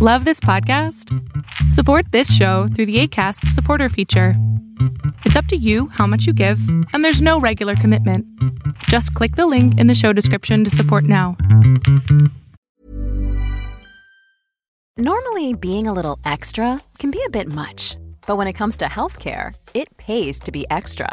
Love this podcast? Support this show through the ACAST supporter feature. It's up to you how much you give, and there's no regular commitment. Just click the link in the show description to support now. Normally, being a little extra can be a bit much, but when it comes to healthcare, it pays to be extra.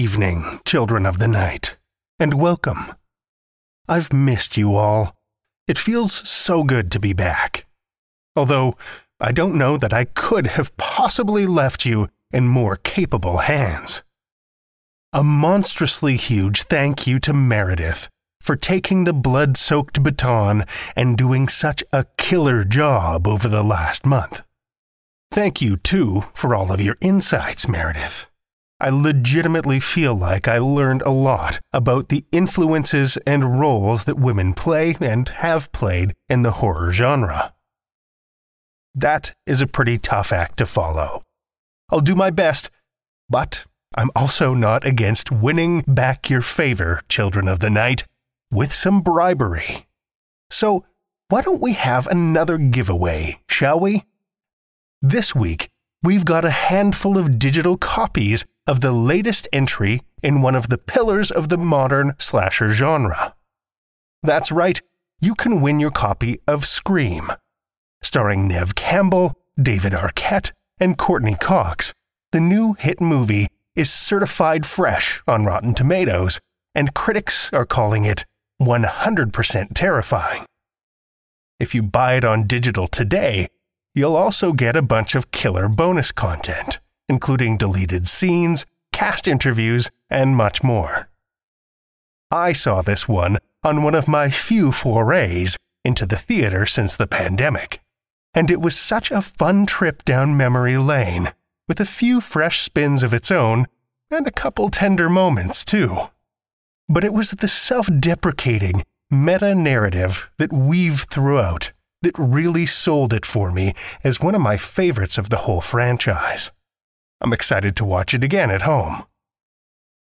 Evening, children of the night, and welcome. I've missed you all. It feels so good to be back. Although, I don't know that I could have possibly left you in more capable hands. A monstrously huge thank you to Meredith for taking the blood soaked baton and doing such a killer job over the last month. Thank you, too, for all of your insights, Meredith. I legitimately feel like I learned a lot about the influences and roles that women play and have played in the horror genre. That is a pretty tough act to follow. I'll do my best, but I'm also not against winning back your favor, children of the night, with some bribery. So, why don't we have another giveaway, shall we? This week, we've got a handful of digital copies of the latest entry in one of the pillars of the modern slasher genre. That's right, you can win your copy of Scream. Starring Neve Campbell, David Arquette, and Courteney Cox, the new hit movie is certified fresh on Rotten Tomatoes, and critics are calling it 100% terrifying. If you buy it on digital today, you'll also get a bunch of killer bonus content, including deleted scenes, cast interviews, and much more. I saw this one on one of my few forays into the theater since the pandemic, and it was such a fun trip down memory lane, with a few fresh spins of its own and a couple tender moments, too. But it was the self deprecating, meta narrative that weaved throughout that really sold it for me as one of my favorites of the whole franchise. I'm excited to watch it again at home.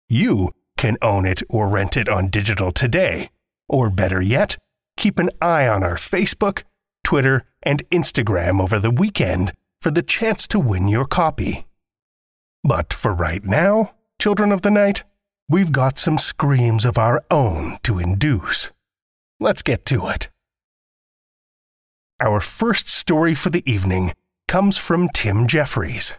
You can own it or rent it on digital today, or better yet, keep an eye on our Facebook, Twitter, and Instagram over the weekend for the chance to win your copy. But for right now, children of the night, we've got some screams of our own to induce. Let's get to it. Our first story for the evening comes from Tim Jeffreys.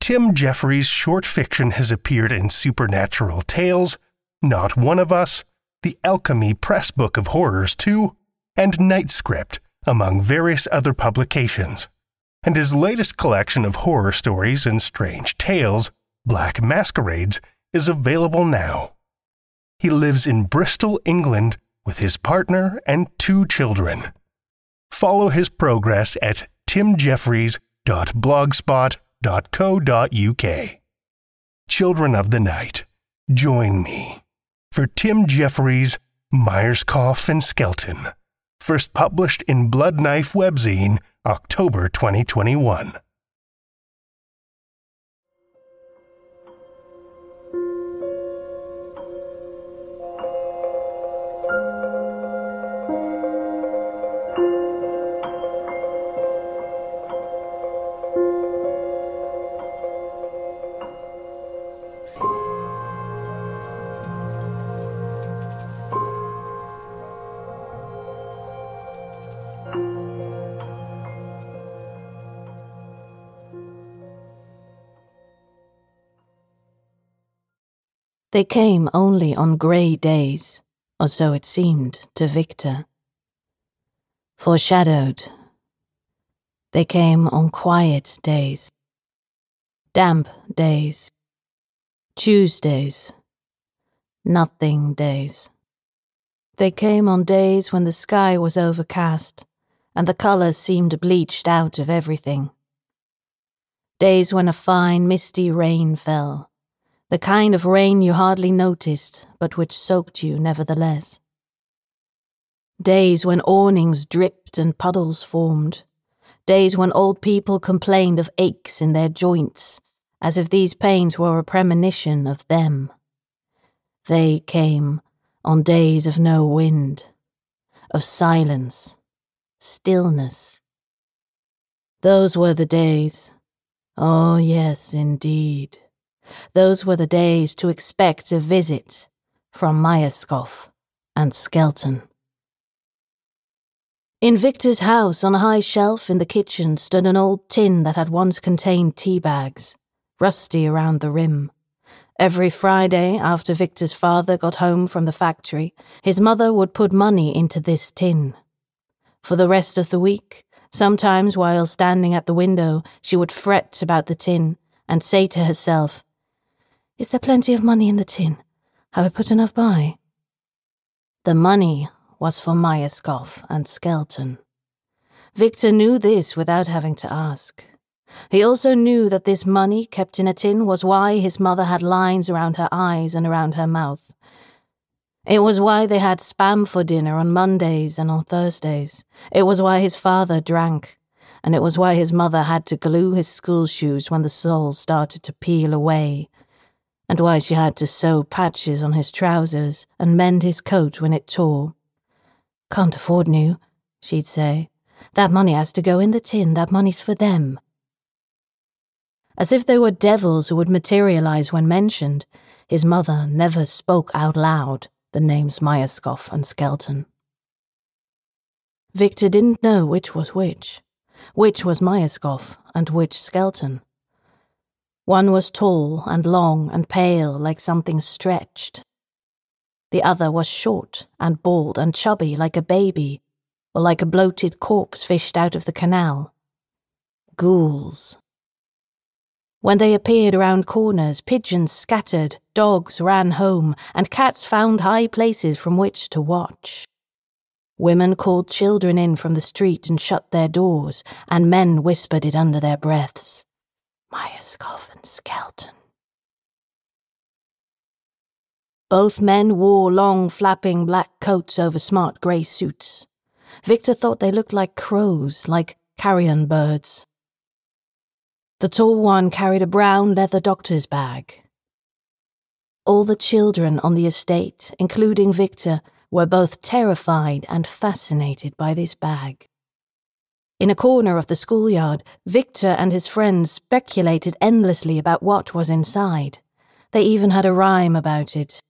Tim Jeffreys' short fiction has appeared in Supernatural Tales, Not One of Us, the Alchemy Press Book of Horrors 2, and Nightscript, among various other publications. And his latest collection of horror stories and strange tales, Black Masquerades, is available now. He lives in Bristol, England, with his partner and two children. Follow his progress at timjeffreys.blogspot.co.uk. Children of the Night, join me for Tim Jeffreys' Myerscough and Skelton, first published in Blood Knife Webzine, October 2021. They came only on grey days, or so it seemed to Victor. Foreshadowed, they came on quiet days, damp days, Tuesdays, nothing days. They came on days when the sky was overcast and the colours seemed bleached out of everything. Days when a fine, misty rain fell the kind of rain you hardly noticed, but which soaked you nevertheless. Days when awnings dripped and puddles formed. Days when old people complained of aches in their joints, as if these pains were a premonition of them. They came on days of no wind, of silence, stillness. Those were the days. Oh, yes, indeed. Those were the days to expect a visit from Myerscough and Skelton. In Victor's house, on a high shelf in the kitchen, stood an old tin that had once contained tea bags, rusty around the rim. Every Friday, after Victor's father got home from the factory, his mother would put money into this tin. For the rest of the week, sometimes while standing at the window, she would fret about the tin and say to herself, is there plenty of money in the tin? Have I put enough by? The money was for Myerscough and Skelton. Victor knew this without having to ask. He also knew that this money kept in a tin was why his mother had lines around her eyes and around her mouth. It was why they had spam for dinner on Mondays and on Thursdays. It was why his father drank. And it was why his mother had to glue his school shoes when the soles started to peel away and why she had to sew patches on his trousers and mend his coat when it tore. Can't afford new, she'd say. That money has to go in the tin, that money's for them. As if they were devils who would materialize when mentioned, his mother never spoke out loud the names Myerscough and Skelton. Victor didn't know which was which, which was Myerscough and which Skelton. One was tall and long and pale like something stretched. The other was short and bald and chubby like a baby, or like a bloated corpse fished out of the canal. Ghouls. When they appeared around corners, pigeons scattered, dogs ran home, and cats found high places from which to watch. Women called children in from the street and shut their doors, and men whispered it under their breaths. Myerscough and Skelton. Both men wore long, flapping black coats over smart grey suits. Victor thought they looked like crows, like carrion birds. The tall one carried a brown leather doctor's bag. All the children on the estate, including Victor, were both terrified and fascinated by this bag. In a corner of the schoolyard, Victor and his friends speculated endlessly about what was inside. They even had a rhyme about it.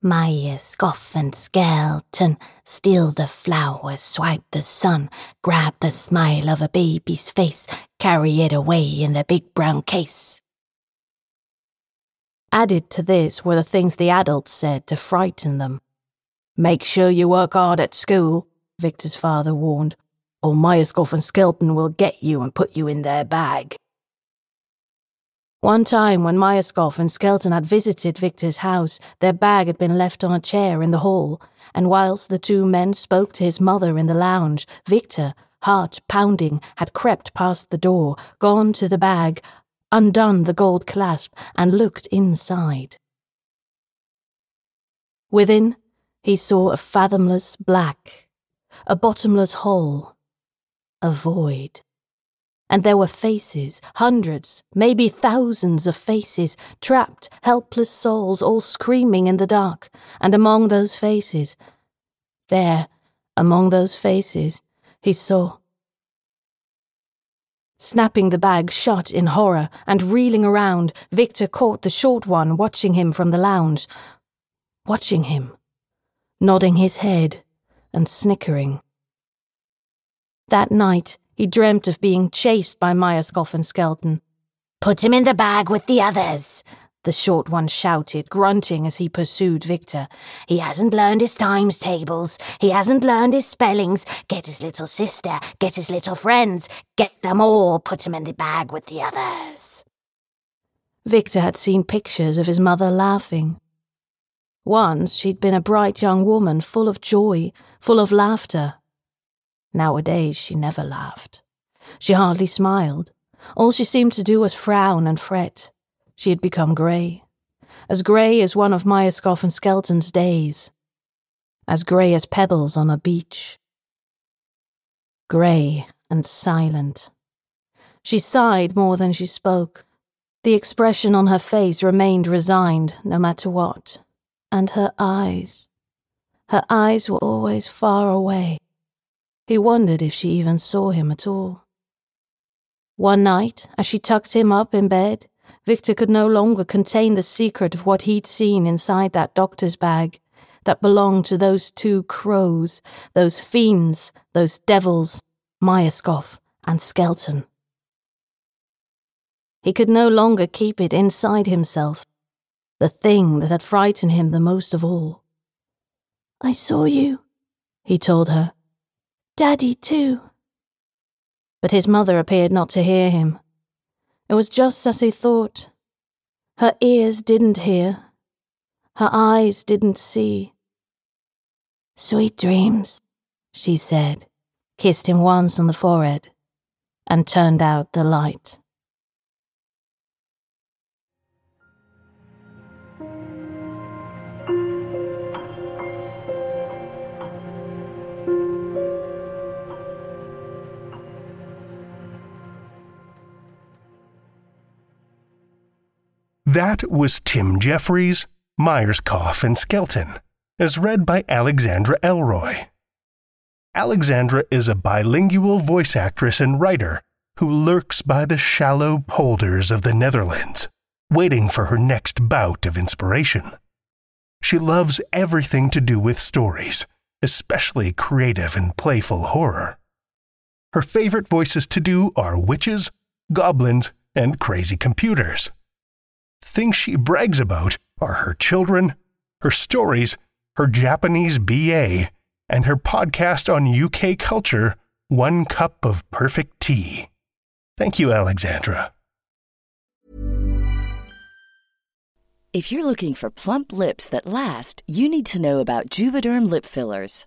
Maya, scoff and skeleton, steal the flowers, swipe the sun, grab the smile of a baby's face, carry it away in the big brown case. Added to this were the things the adults said to frighten them. Make sure you work hard at school, Victor's father warned, or and Skelton will get you and put you in their bag. One time when Myerscough and Skelton had visited Victor's house, their bag had been left on a chair in the hall, and whilst the two men spoke to his mother in the lounge, Victor, heart pounding, had crept past the door, gone to the bag, undone the gold clasp, and looked inside. Within, he saw a fathomless black, a bottomless hole, a void. And there were faces, hundreds, maybe thousands of faces, trapped, helpless souls, all screaming in the dark. And among those faces, there, among those faces, he saw. Snapping the bag shut in horror and reeling around, Victor caught the short one watching him from the lounge. Watching him, nodding his head and snickering. That night, he dreamt of being chased by Myerscough and Skelton. Put him in the bag with the others, the short one shouted, grunting as he pursued Victor. He hasn't learned his times tables. He hasn't learned his spellings. Get his little sister. Get his little friends. Get them all. Put him in the bag with the others. Victor had seen pictures of his mother laughing. Once she'd been a bright young woman, full of joy, full of laughter, Nowadays, she never laughed. She hardly smiled. All she seemed to do was frown and fret. She had become grey. As grey as one of Myerscough and Skelton's days. As grey as pebbles on a beach. Grey and silent. She sighed more than she spoke. The expression on her face remained resigned, no matter what. And her eyes. Her eyes were always far away he wondered if she even saw him at all. One night, as she tucked him up in bed, Victor could no longer contain the secret of what he'd seen inside that doctor's bag that belonged to those two crows, those fiends, those devils, Myerscough and Skelton. He could no longer keep it inside himself, the thing that had frightened him the most of all. I saw you, he told her, Daddy, too. But his mother appeared not to hear him. It was just as he thought. Her ears didn't hear. Her eyes didn't see. Sweet dreams, she said, kissed him once on the forehead, and turned out the light. That was Tim Jeffreys, Myerscough and Skelton, as read by Alexandra Elroy. Alexandra is a bilingual voice actress and writer who lurks by the shallow polders of the Netherlands, waiting for her next bout of inspiration. She loves everything to do with stories, especially creative and playful horror. Her favorite voices to do are witches, goblins, and crazy computers things she brags about are her children, her stories, her Japanese BA, and her podcast on UK culture, One Cup of Perfect Tea. Thank you, Alexandra. If you're looking for plump lips that last, you need to know about Juvederm lip fillers.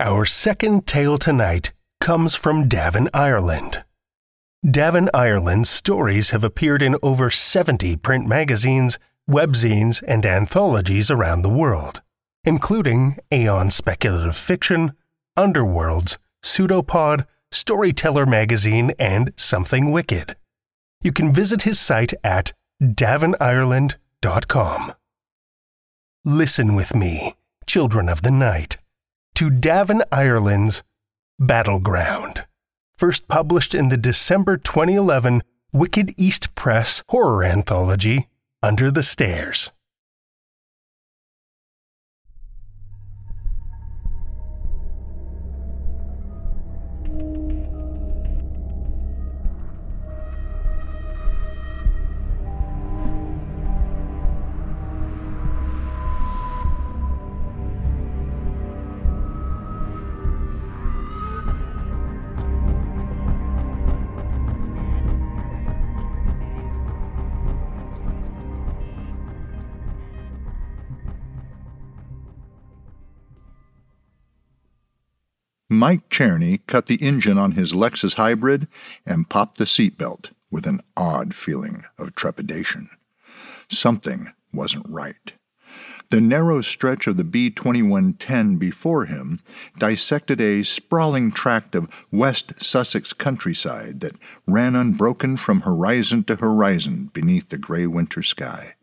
Our second tale tonight comes from Davin, Ireland. Davin, Ireland's stories have appeared in over 70 print magazines, webzines, and anthologies around the world, including Aeon Speculative Fiction, Underworlds, Pseudopod, Storyteller Magazine, and Something Wicked. You can visit his site at davinireland.com. Listen with me, children of the night to Davin Ireland's Battleground, first published in the December 2011 Wicked East Press horror anthology, Under the Stairs. Mike Czerny cut the engine on his Lexus hybrid and popped the seatbelt with an odd feeling of trepidation. Something wasn't right. The narrow stretch of the B 2110 before him dissected a sprawling tract of West Sussex countryside that ran unbroken from horizon to horizon beneath the gray winter sky.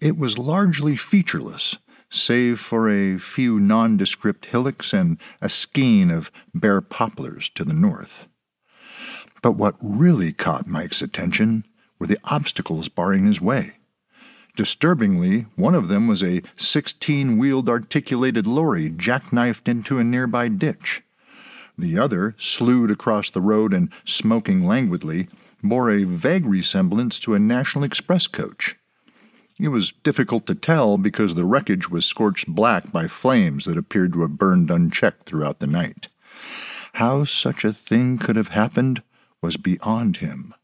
It was largely featureless save for a few nondescript hillocks and a skein of bare poplars to the north. But what really caught Mike's attention were the obstacles barring his way. Disturbingly, one of them was a 16 wheeled articulated lorry jackknifed into a nearby ditch. The other, slewed across the road and smoking languidly, bore a vague resemblance to a National Express coach. It was difficult to tell because the wreckage was scorched black by flames that appeared to have burned unchecked throughout the night. How such a thing could have happened was beyond him.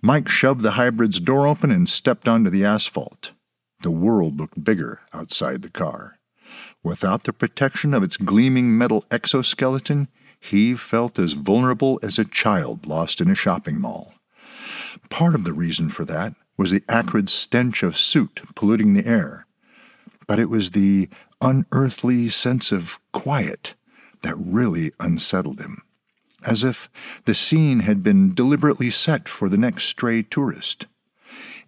Mike shoved the hybrid's door open and stepped onto the asphalt. The world looked bigger outside the car. Without the protection of its gleaming metal exoskeleton, he felt as vulnerable as a child lost in a shopping mall. Part of the reason for that was the acrid stench of soot polluting the air, but it was the unearthly sense of quiet that really unsettled him, as if the scene had been deliberately set for the next stray tourist.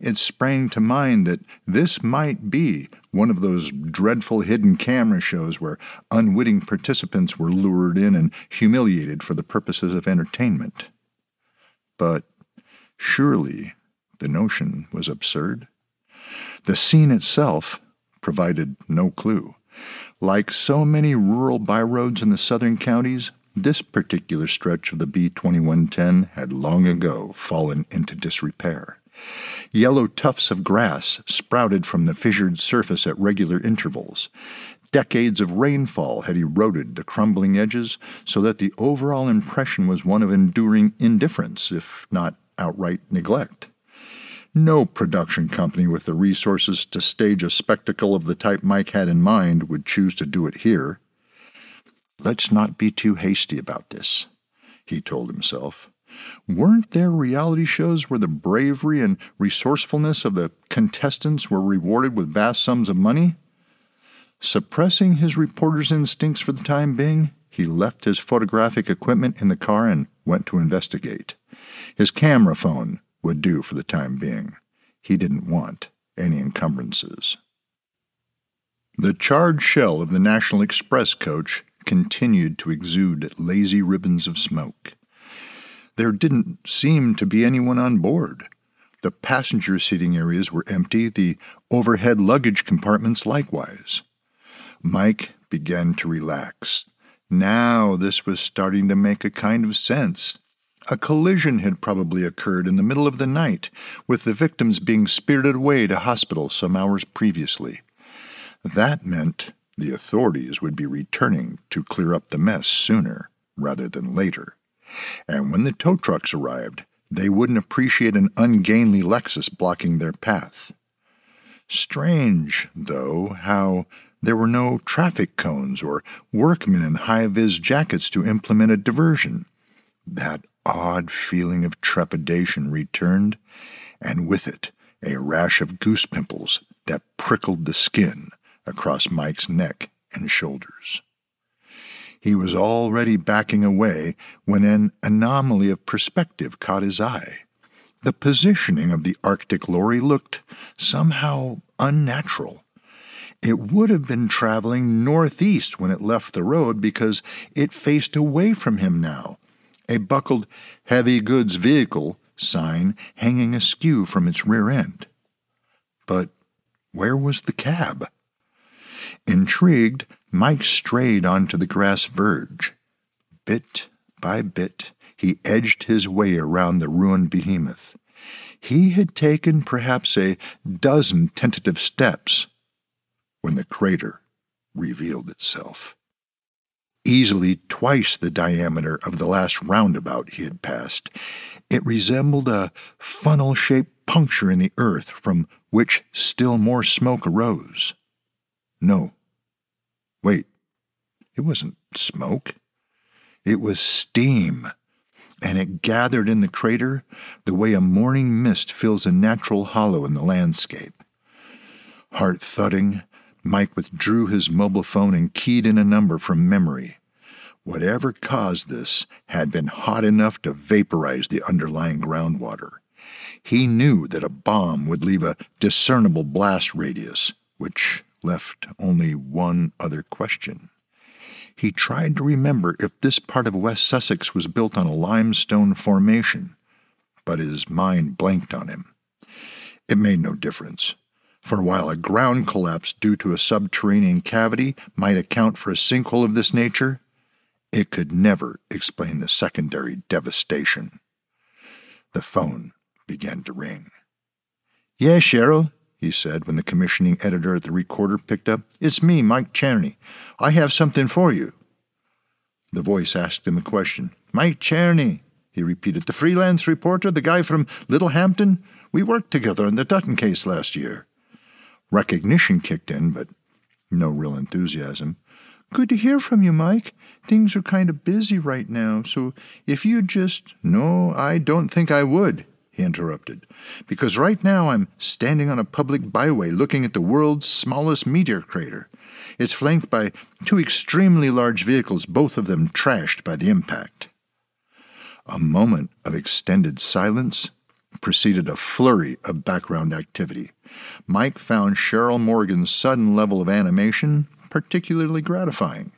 It sprang to mind that this might be one of those dreadful hidden camera shows where unwitting participants were lured in and humiliated for the purposes of entertainment. But surely the notion was absurd. The scene itself provided no clue. Like so many rural byroads in the southern counties, this particular stretch of the B 2110 had long ago fallen into disrepair. Yellow tufts of grass sprouted from the fissured surface at regular intervals. Decades of rainfall had eroded the crumbling edges so that the overall impression was one of enduring indifference, if not outright neglect. No production company with the resources to stage a spectacle of the type Mike had in mind would choose to do it here. Let's not be too hasty about this, he told himself. Weren't there reality shows where the bravery and resourcefulness of the contestants were rewarded with vast sums of money? Suppressing his reporter's instincts for the time being, he left his photographic equipment in the car and went to investigate. His camera phone would do for the time being. He didn't want any encumbrances. The charred shell of the National Express coach continued to exude lazy ribbons of smoke. There didn't seem to be anyone on board. The passenger seating areas were empty, the overhead luggage compartments likewise. Mike began to relax. Now this was starting to make a kind of sense. A collision had probably occurred in the middle of the night, with the victims being spirited away to hospital some hours previously. That meant the authorities would be returning to clear up the mess sooner rather than later. And when the tow trucks arrived, they wouldn't appreciate an ungainly Lexus blocking their path. Strange, though, how there were no traffic cones or workmen in high vis jackets to implement a diversion. That odd feeling of trepidation returned, and with it a rash of goose pimples that prickled the skin across Mike's neck and shoulders. He was already backing away when an anomaly of perspective caught his eye. The positioning of the artic lorry looked somehow unnatural. It would have been traveling northeast when it left the road because it faced away from him now, a buckled heavy goods vehicle sign hanging askew from its rear end. But where was the cab? Intrigued, Mike strayed onto the grass verge. Bit by bit, he edged his way around the ruined behemoth. He had taken perhaps a dozen tentative steps when the crater revealed itself easily twice the diameter of the last roundabout he had passed. It resembled a funnel shaped puncture in the earth from which still more smoke arose. No. Wait. It wasn't smoke. It was steam, and it gathered in the crater the way a morning mist fills a natural hollow in the landscape. Heart thudding, Mike withdrew his mobile phone and keyed in a number from memory. Whatever caused this had been hot enough to vaporize the underlying groundwater. He knew that a bomb would leave a discernible blast radius, which left only one other question. He tried to remember if this part of West Sussex was built on a limestone formation, but his mind blanked on him. It made no difference. For while a ground collapse due to a subterranean cavity might account for a sinkhole of this nature, it could never explain the secondary devastation. The phone began to ring. Yes, Cheryl, he said when the commissioning editor at the recorder picked up. It's me, Mike Czerny. I have something for you. The voice asked him a question. Mike Czerny, he repeated. The freelance reporter, the guy from Littlehampton? We worked together on the Dutton case last year. Recognition kicked in, but no real enthusiasm. Good to hear from you, Mike. Things are kind of busy right now, so if you just. No, I don't think I would, he interrupted, because right now I'm standing on a public byway looking at the world's smallest meteor crater. It's flanked by two extremely large vehicles, both of them trashed by the impact. A moment of extended silence preceded a flurry of background activity. Mike found Cheryl Morgan's sudden level of animation particularly gratifying.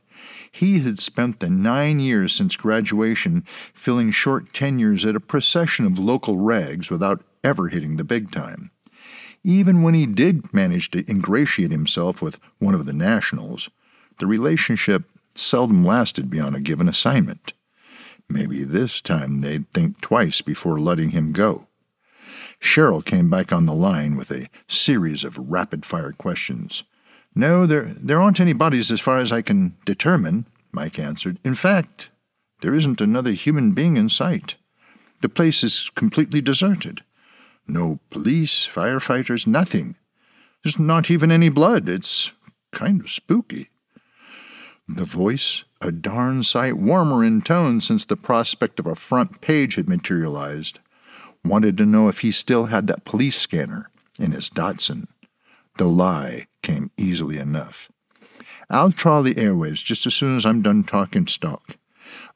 He had spent the nine years since graduation filling short tenures at a procession of local rags without ever hitting the big time. Even when he did manage to ingratiate himself with one of the nationals, the relationship seldom lasted beyond a given assignment. Maybe this time they'd think twice before letting him go. Cheryl came back on the line with a series of rapid fire questions. No, there, there aren't any bodies as far as I can determine, Mike answered. In fact, there isn't another human being in sight. The place is completely deserted. No police, firefighters, nothing. There's not even any blood. It's kind of spooky. The voice, a darn sight warmer in tone since the prospect of a front page had materialized, wanted to know if he still had that police scanner in his Datsun. The lie came easily enough. I'll try the airwaves just as soon as I'm done talking stock.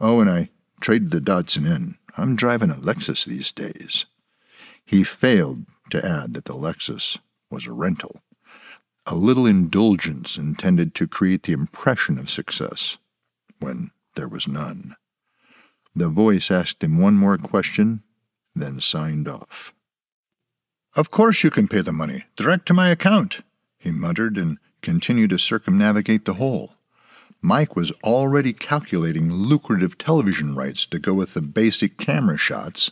Oh, and I traded the Datsun in. I'm driving a Lexus these days. He failed to add that the Lexus was a rental, a little indulgence intended to create the impression of success when there was none. The voice asked him one more question, then signed off. Of course you can pay the money, direct to my account, he muttered and continued to circumnavigate the hole. Mike was already calculating lucrative television rights to go with the basic camera shots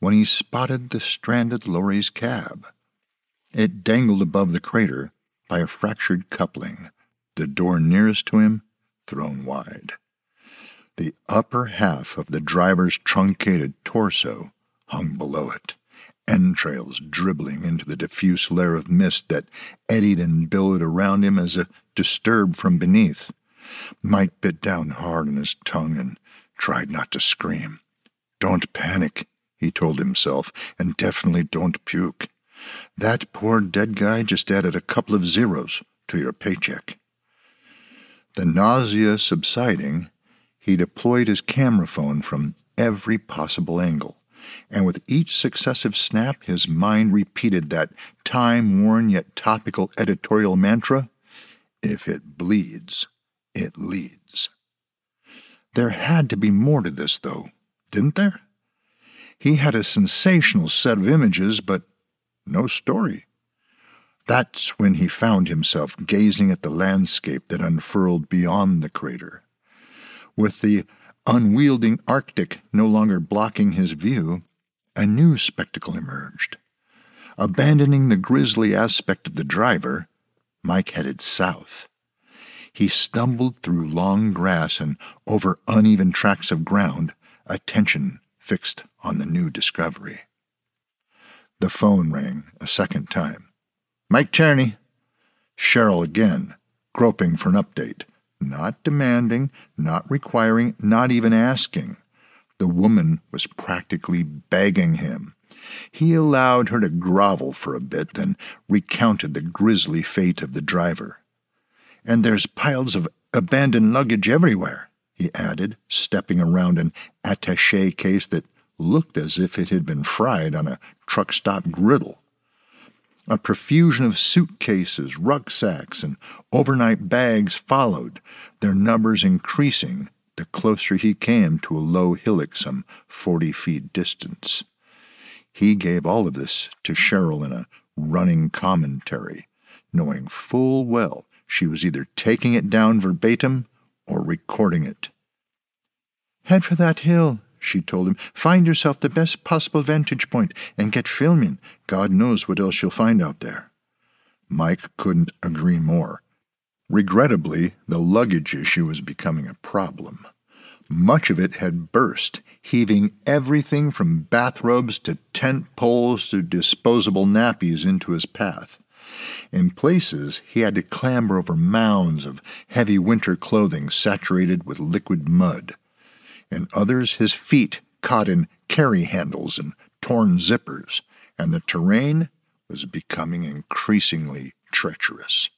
when he spotted the stranded lorry's cab. It dangled above the crater by a fractured coupling, the door nearest to him thrown wide. The upper half of the driver's truncated torso hung below it entrails dribbling into the diffuse layer of mist that eddied and billowed around him as if disturbed from beneath. Mike bit down hard on his tongue and tried not to scream. Don't panic, he told himself, and definitely don't puke. That poor dead guy just added a couple of zeros to your paycheck. The nausea subsiding, he deployed his camera phone from every possible angle and with each successive snap his mind repeated that time worn yet topical editorial mantra if it bleeds, it leads. There had to be more to this, though, didn't there? He had a sensational set of images, but no story. That's when he found himself gazing at the landscape that unfurled beyond the crater. With the unwielding artic no longer blocking his view, a new spectacle emerged. Abandoning the grisly aspect of the driver, Mike headed south. He stumbled through long grass and over uneven tracts of ground, attention fixed on the new discovery. The phone rang a second time. Mike Czerny. Cheryl again, groping for an update not demanding, not requiring, not even asking. The woman was practically begging him. He allowed her to grovel for a bit, then recounted the grisly fate of the driver. And there's piles of abandoned luggage everywhere, he added, stepping around an attache case that looked as if it had been fried on a truck stop griddle. A profusion of suitcases, rucksacks, and overnight bags followed, their numbers increasing the closer he came to a low hillock some forty feet distance. He gave all of this to Cheryl in a running commentary, knowing full well she was either taking it down verbatim or recording it. Head for that hill, she told him. Find yourself the best possible vantage point and get filming. God knows what else you'll find out there. Mike couldn't agree more. Regrettably, the luggage issue was becoming a problem. Much of it had burst, heaving everything from bathrobes to tent poles to disposable nappies into his path. In places, he had to clamber over mounds of heavy winter clothing saturated with liquid mud in others his feet caught in carry handles and torn zippers, and the terrain was becoming increasingly treacherous.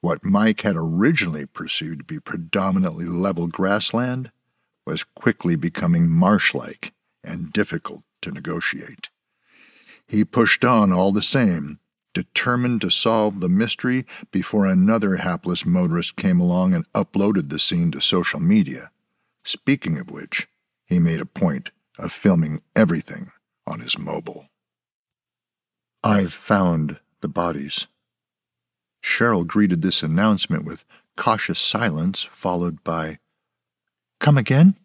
What Mike had originally perceived to be predominantly level grassland was quickly becoming marsh like and difficult to negotiate. He pushed on all the same, determined to solve the mystery before another hapless motorist came along and uploaded the scene to social media. Speaking of which, he made a point of filming everything on his mobile. I've found the bodies. Cheryl greeted this announcement with cautious silence, followed by, Come again?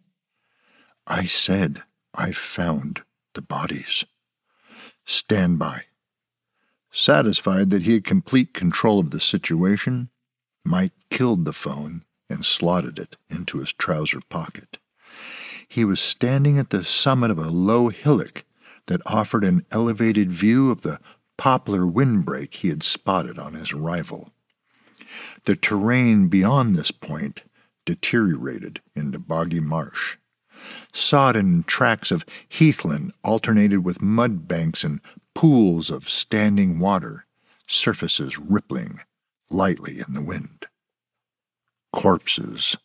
I said I found the bodies. Stand by. Satisfied that he had complete control of the situation, Mike killed the phone and slotted it into his trouser pocket. He was standing at the summit of a low hillock that offered an elevated view of the poplar windbreak he had spotted on his arrival. The terrain beyond this point deteriorated into boggy marsh. Sodden tracts of heathland alternated with mud banks and pools of standing water, surfaces rippling lightly in the wind. Corpses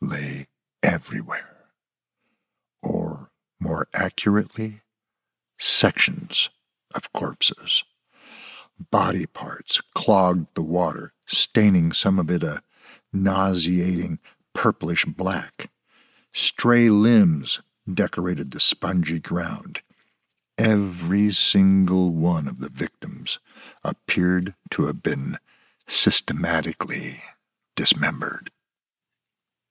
lay everywhere. Or, more accurately, sections of corpses. Body parts clogged the water, staining some of it a nauseating purplish black. Stray limbs decorated the spongy ground. Every single one of the victims appeared to have been systematically dismembered.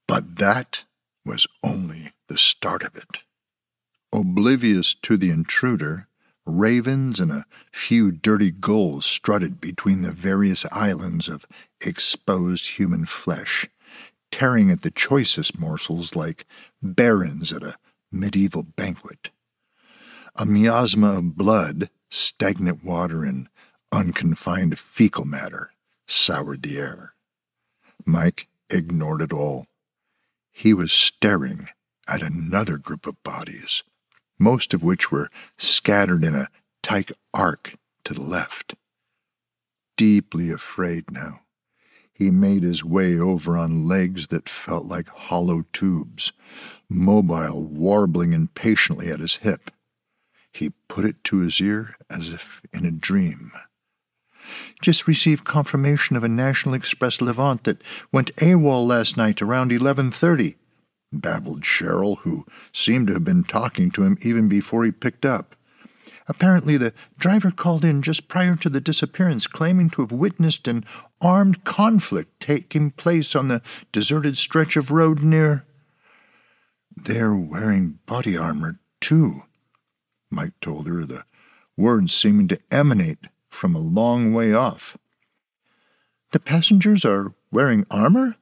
But that was only the start of it. Oblivious to the intruder, ravens and a few dirty gulls strutted between the various islands of exposed human flesh, tearing at the choicest morsels like barons at a medieval banquet. A miasma of blood, stagnant water, and unconfined fecal matter soured the air. Mike ignored it all. He was staring at another group of bodies, most of which were scattered in a tight arc to the left. Deeply afraid now, he made his way over on legs that felt like hollow tubes, mobile warbling impatiently at his hip. He put it to his ear as if in a dream. Just received confirmation of a National Express Levant that went AWOL last night around 11:30, babbled Cheryl, who seemed to have been talking to him even before he picked up. Apparently, the driver called in just prior to the disappearance, claiming to have witnessed an armed conflict taking place on the deserted stretch of road near. They're wearing body armor, too, Mike told her, the words seeming to emanate from a long way off. The passengers are wearing armor?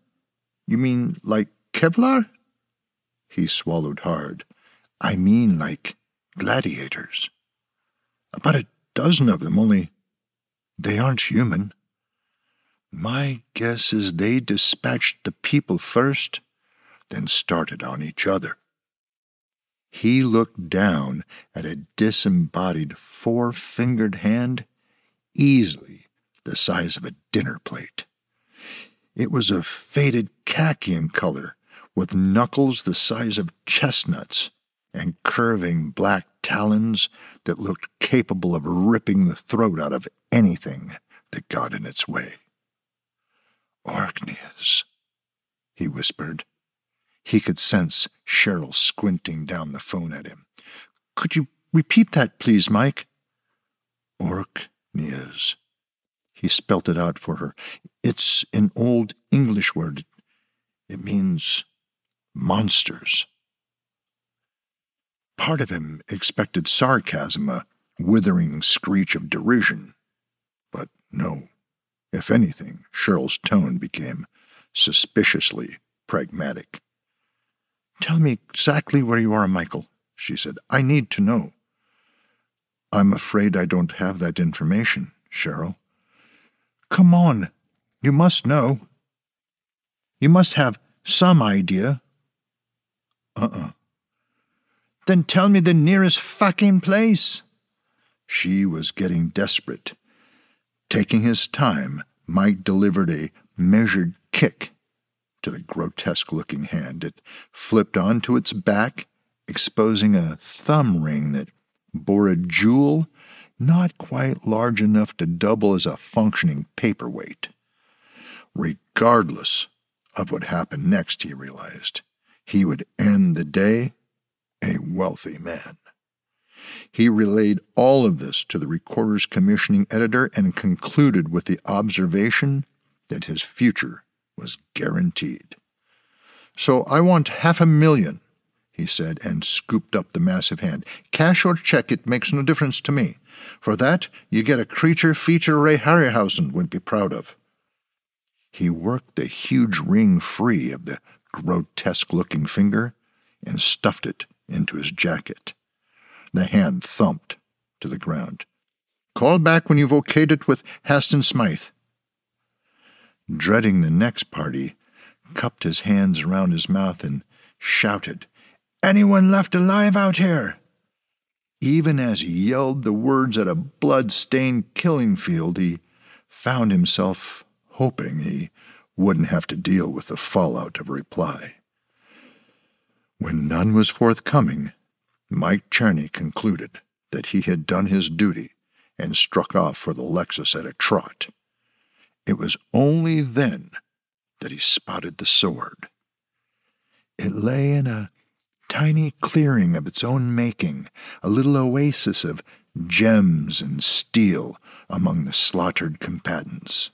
You mean like Kevlar? He swallowed hard. I mean like gladiators. About a dozen of them, only they aren't human. My guess is they dispatched the people first, then started on each other. He looked down at a disembodied four fingered hand, easily the size of a dinner plate. It was a faded khaki in color, with knuckles the size of chestnuts and curving black talons that looked capable of ripping the throat out of anything that got in its way. Orkneys, he whispered. He could sense Cheryl squinting down the phone at him. Could you repeat that, please, Mike? Orkneys. He spelt it out for her. It's an old English word. It means monsters. Part of him expected sarcasm, a withering screech of derision. But no. If anything, Cheryl's tone became suspiciously pragmatic. Tell me exactly where you are, Michael, she said. I need to know. I'm afraid I don't have that information, Cheryl. Come on. You must know. You must have some idea. Uh uh Then tell me the nearest fucking place. She was getting desperate. Taking his time, Mike delivered a measured kick to the grotesque looking hand. It flipped onto its back, exposing a thumb ring that bore a jewel not quite large enough to double as a functioning paperweight. Regardless of what happened next, he realized, he would end the day a wealthy man. He relayed all of this to the Recorder's commissioning editor and concluded with the observation that his future was guaranteed. So I want half a million, he said, and scooped up the massive hand. Cash or check, it makes no difference to me. For that, you get a creature feature Ray Harryhausen would be proud of. He worked the huge ring free of the grotesque looking finger and stuffed it into his jacket. The hand thumped to the ground. Call back when you've okayed it with Haston Smythe. Dreading the next party, cupped his hands around his mouth and shouted, Anyone left alive out here? Even as he yelled the words at a blood stained killing field, he found himself hoping he wouldn't have to deal with the fallout of a reply. When none was forthcoming, Mike Czerny concluded that he had done his duty and struck off for the Lexus at a trot. It was only then that he spotted the sword. It lay in a tiny clearing of its own making, a little oasis of gems and steel among the slaughtered combatants.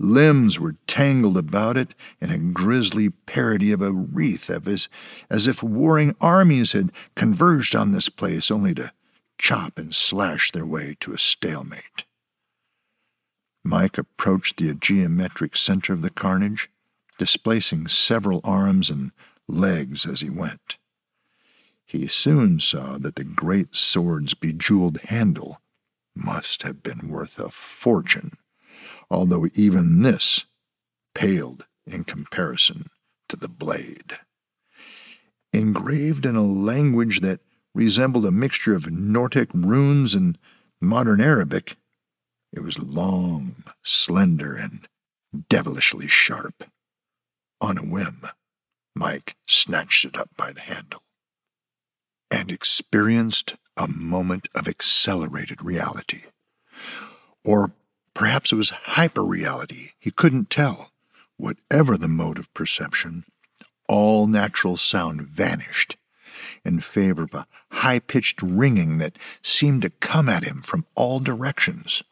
Limbs were tangled about it in a grisly parody of a wreath, as, as if warring armies had converged on this place only to chop and slash their way to a stalemate. Mike approached the geometric center of the carnage, displacing several arms and legs as he went. He soon saw that the great sword's bejeweled handle must have been worth a fortune although even this paled in comparison to the blade. Engraved in a language that resembled a mixture of Nordic runes and modern Arabic, it was long, slender, and devilishly sharp. On a whim, Mike snatched it up by the handle and experienced a moment of accelerated reality. Or Perhaps it was hyperreality. He couldn't tell. Whatever the mode of perception, all natural sound vanished in favor of a high pitched ringing that seemed to come at him from all directions.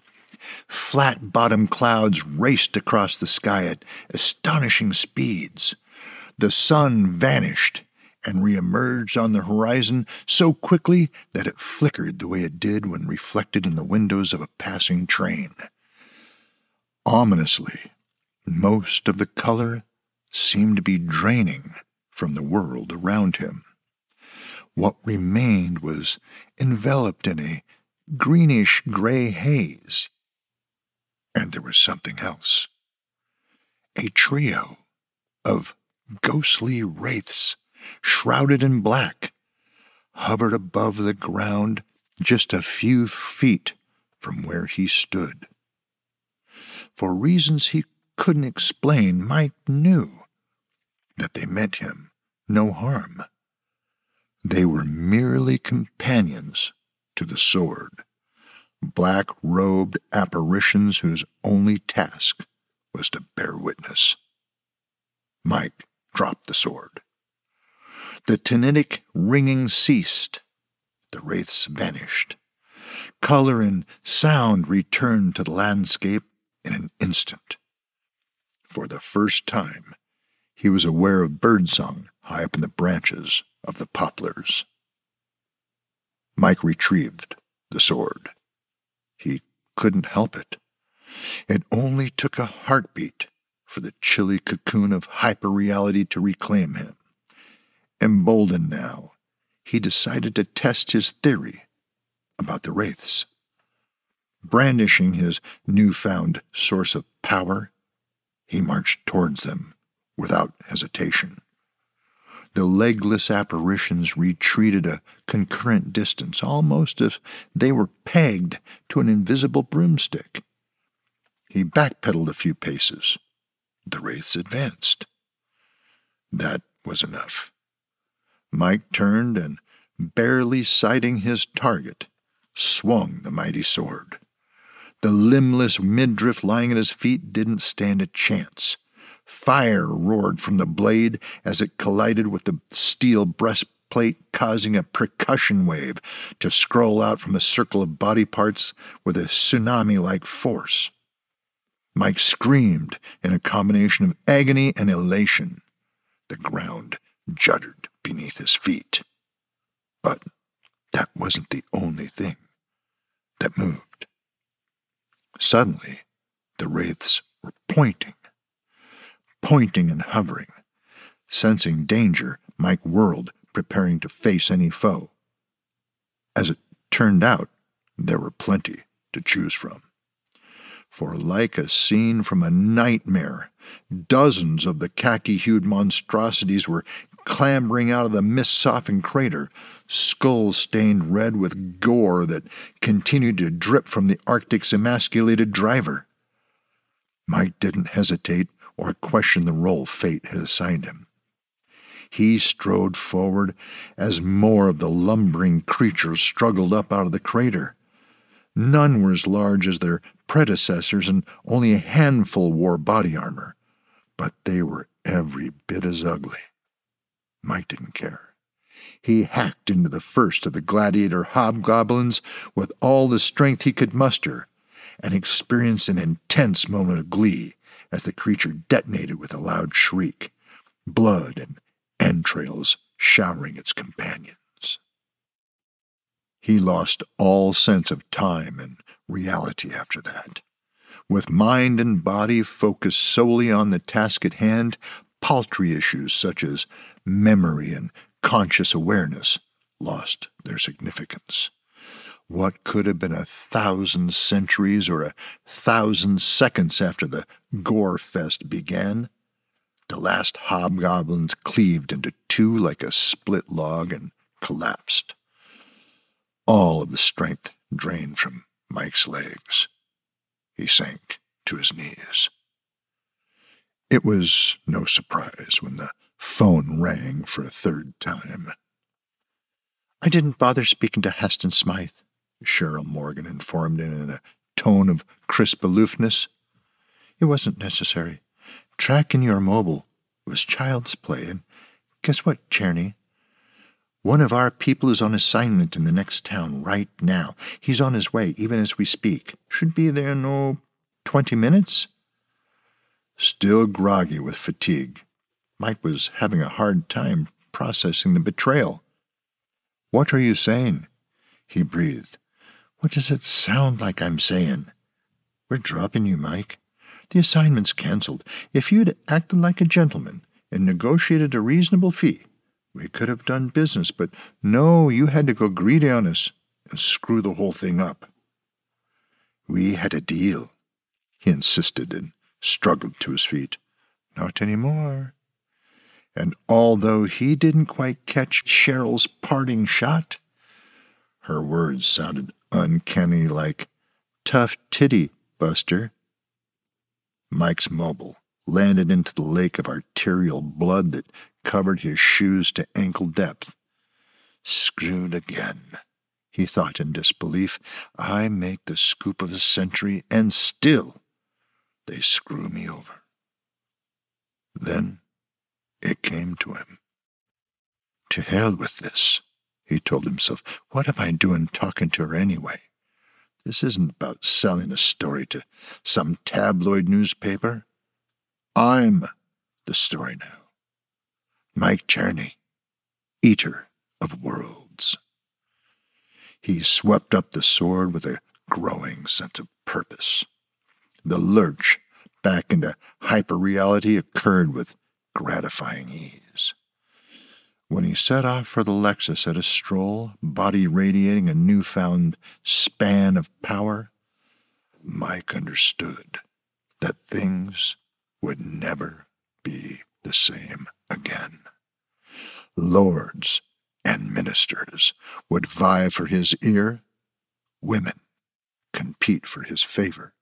Flat bottom clouds raced across the sky at astonishing speeds. The sun vanished and reemerged on the horizon so quickly that it flickered the way it did when reflected in the windows of a passing train. Ominously, most of the color seemed to be draining from the world around him. What remained was enveloped in a greenish gray haze. And there was something else. A trio of ghostly wraiths, shrouded in black, hovered above the ground just a few feet from where he stood for reasons he couldn't explain, Mike knew that they meant him no harm. They were merely companions to the sword, black robed apparitions whose only task was to bear witness. Mike dropped the sword. The tinnitic ringing ceased. The wraiths vanished. Color and sound returned to the landscape in an instant. For the first time, he was aware of birdsong high up in the branches of the poplars. Mike retrieved the sword. He couldn't help it. It only took a heartbeat for the chilly cocoon of hyperreality to reclaim him. Emboldened now, he decided to test his theory about the wraiths. Brandishing his newfound source of power, he marched towards them without hesitation. the legless apparitions retreated a concurrent distance, almost as if they were pegged to an invisible broomstick. He backpedaled a few paces. The wraiths advanced. That was enough. Mike turned and, barely sighting his target, swung the mighty sword. The limbless midriff lying at his feet didn't stand a chance. Fire roared from the blade as it collided with the steel breastplate, causing a percussion wave to scroll out from the circle of body parts with a tsunami like force. Mike screamed in a combination of agony and elation. The ground juddered beneath his feet. But that wasn't the only thing that moved. Suddenly, the wraiths were pointing, pointing and hovering. Sensing danger, Mike whirled, preparing to face any foe. As it turned out, there were plenty to choose from for like a scene from a nightmare, dozens of the khaki hued monstrosities were clambering out of the mist softened crater, skulls stained red with gore that continued to drip from the artic's emasculated driver. Mike didn't hesitate or question the role fate had assigned him. He strode forward as more of the lumbering creatures struggled up out of the crater. None were as large as their predecessors, and only a handful wore body armor, but they were every bit as ugly. Mike didn't care. He hacked into the first of the gladiator hobgoblins with all the strength he could muster, and experienced an intense moment of glee as the creature detonated with a loud shriek, blood and entrails showering its companions. He lost all sense of time and reality after that. With mind and body focused solely on the task at hand, paltry issues such as memory and conscious awareness lost their significance. What could have been a thousand centuries or a thousand seconds after the gore fest began? The last hobgoblins cleaved into two like a split log and collapsed all of the strength drained from Mike's legs. He sank to his knees. It was no surprise when the phone rang for a third time. I didn't bother speaking to Heston Smythe, Cheryl Morgan informed him in a tone of crisp aloofness. It wasn't necessary. Tracking your mobile was child's play, and guess what, Czerny? One of our people is on assignment in the next town right now. He's on his way, even as we speak. Should be there no oh, twenty minutes. Still groggy with fatigue, Mike was having a hard time processing the betrayal. What are you saying? He breathed. What does it sound like I'm saying? We're dropping you, Mike. The assignment's cancelled. If you'd acted like a gentleman and negotiated a reasonable fee, we could have done business, but no, you had to go greedy on us and screw the whole thing up. We had a deal, he insisted and struggled to his feet. Not any more. And although he didn't quite catch Cheryl's parting shot, her words sounded uncanny like, Tough titty, Buster. Mike's mobile landed into the lake of arterial blood that covered his shoes to ankle depth. Screwed again, he thought in disbelief. I make the scoop of a century, and still they screw me over. Then it came to him. To hell with this, he told himself. What am I doing talking to her anyway? This isn't about selling a story to some tabloid newspaper. I'm the story now. Mike Czerny, Eater of Worlds. He swept up the sword with a growing sense of purpose. The lurch back into hyperreality occurred with gratifying ease. When he set off for the Lexus at a stroll, body radiating a newfound span of power, Mike understood that things would never be the same again. lords and ministers would vie for his ear, women compete for his favor.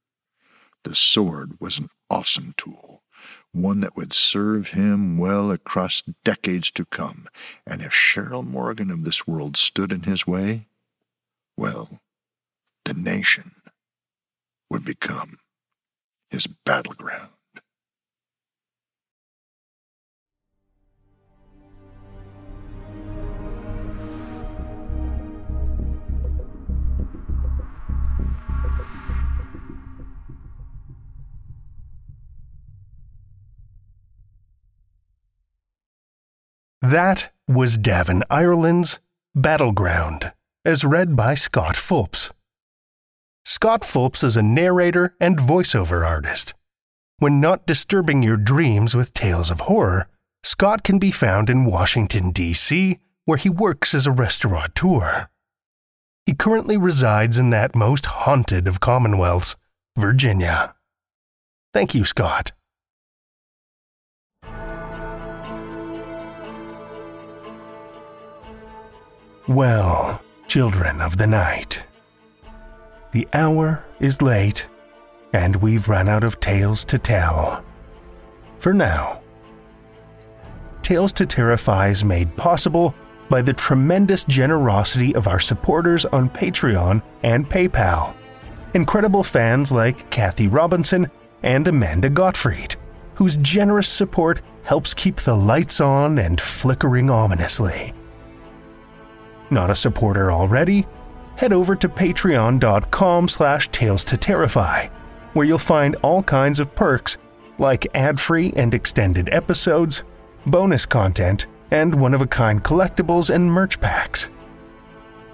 The sword was an awesome tool, one that would serve him well across decades to come, and if Cheryl Morgan of this world stood in his way, well, the nation would become his battleground. That was Davin Ireland's Battleground, as read by Scott Fulps. Scott Fulps is a narrator and voiceover artist. When not disturbing your dreams with tales of horror, Scott can be found in Washington, D.C., where he works as a restaurateur. He currently resides in that most haunted of commonwealths, Virginia. Thank you, Scott. Well, children of the night, the hour is late, and we've run out of tales to tell. For now. Tales to Terrify is made possible by the tremendous generosity of our supporters on Patreon and PayPal. Incredible fans like Kathy Robinson and Amanda Gottfried, whose generous support helps keep the lights on and flickering ominously. Not a supporter already? Head over to patreon.com slash tales to terrify, where you'll find all kinds of perks like ad-free and extended episodes, bonus content, and one-of-a-kind collectibles and merch packs.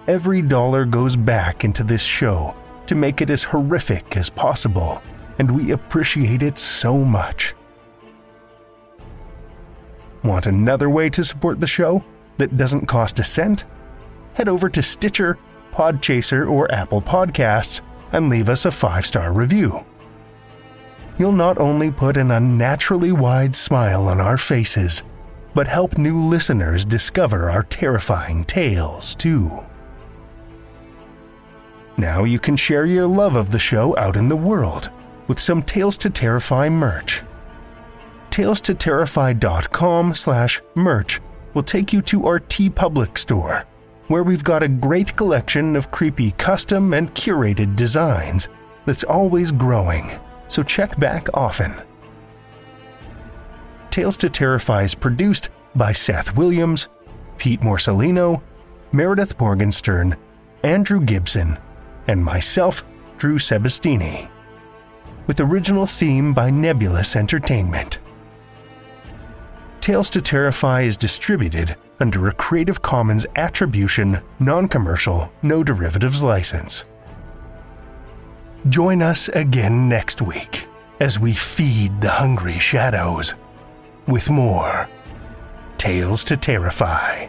Every dollar goes back into this show to make it as horrific as possible, and we appreciate it so much. Want another way to support the show that doesn't cost a cent? Head over to Stitcher, Podchaser, or Apple Podcasts and leave us a five star review. You'll not only put an unnaturally wide smile on our faces, but help new listeners discover our terrifying tales, too. Now you can share your love of the show out in the world with some Tales to Terrify merch. TalesToTerrify.com slash merch will take you to our TeePublic store where we've got a great collection of creepy custom and curated designs that's always growing, so check back often. Tales to Terrify is produced by Seth Williams, Pete Morsellino, Meredith Morgenstern, Andrew Gibson, and myself, Drew Sebastini, with original theme by Nebulus Entertainment. Tales to Terrify is distributed under a Creative Commons Attribution, Non Commercial, No Derivatives license. Join us again next week as we feed the hungry shadows with more Tales to Terrify.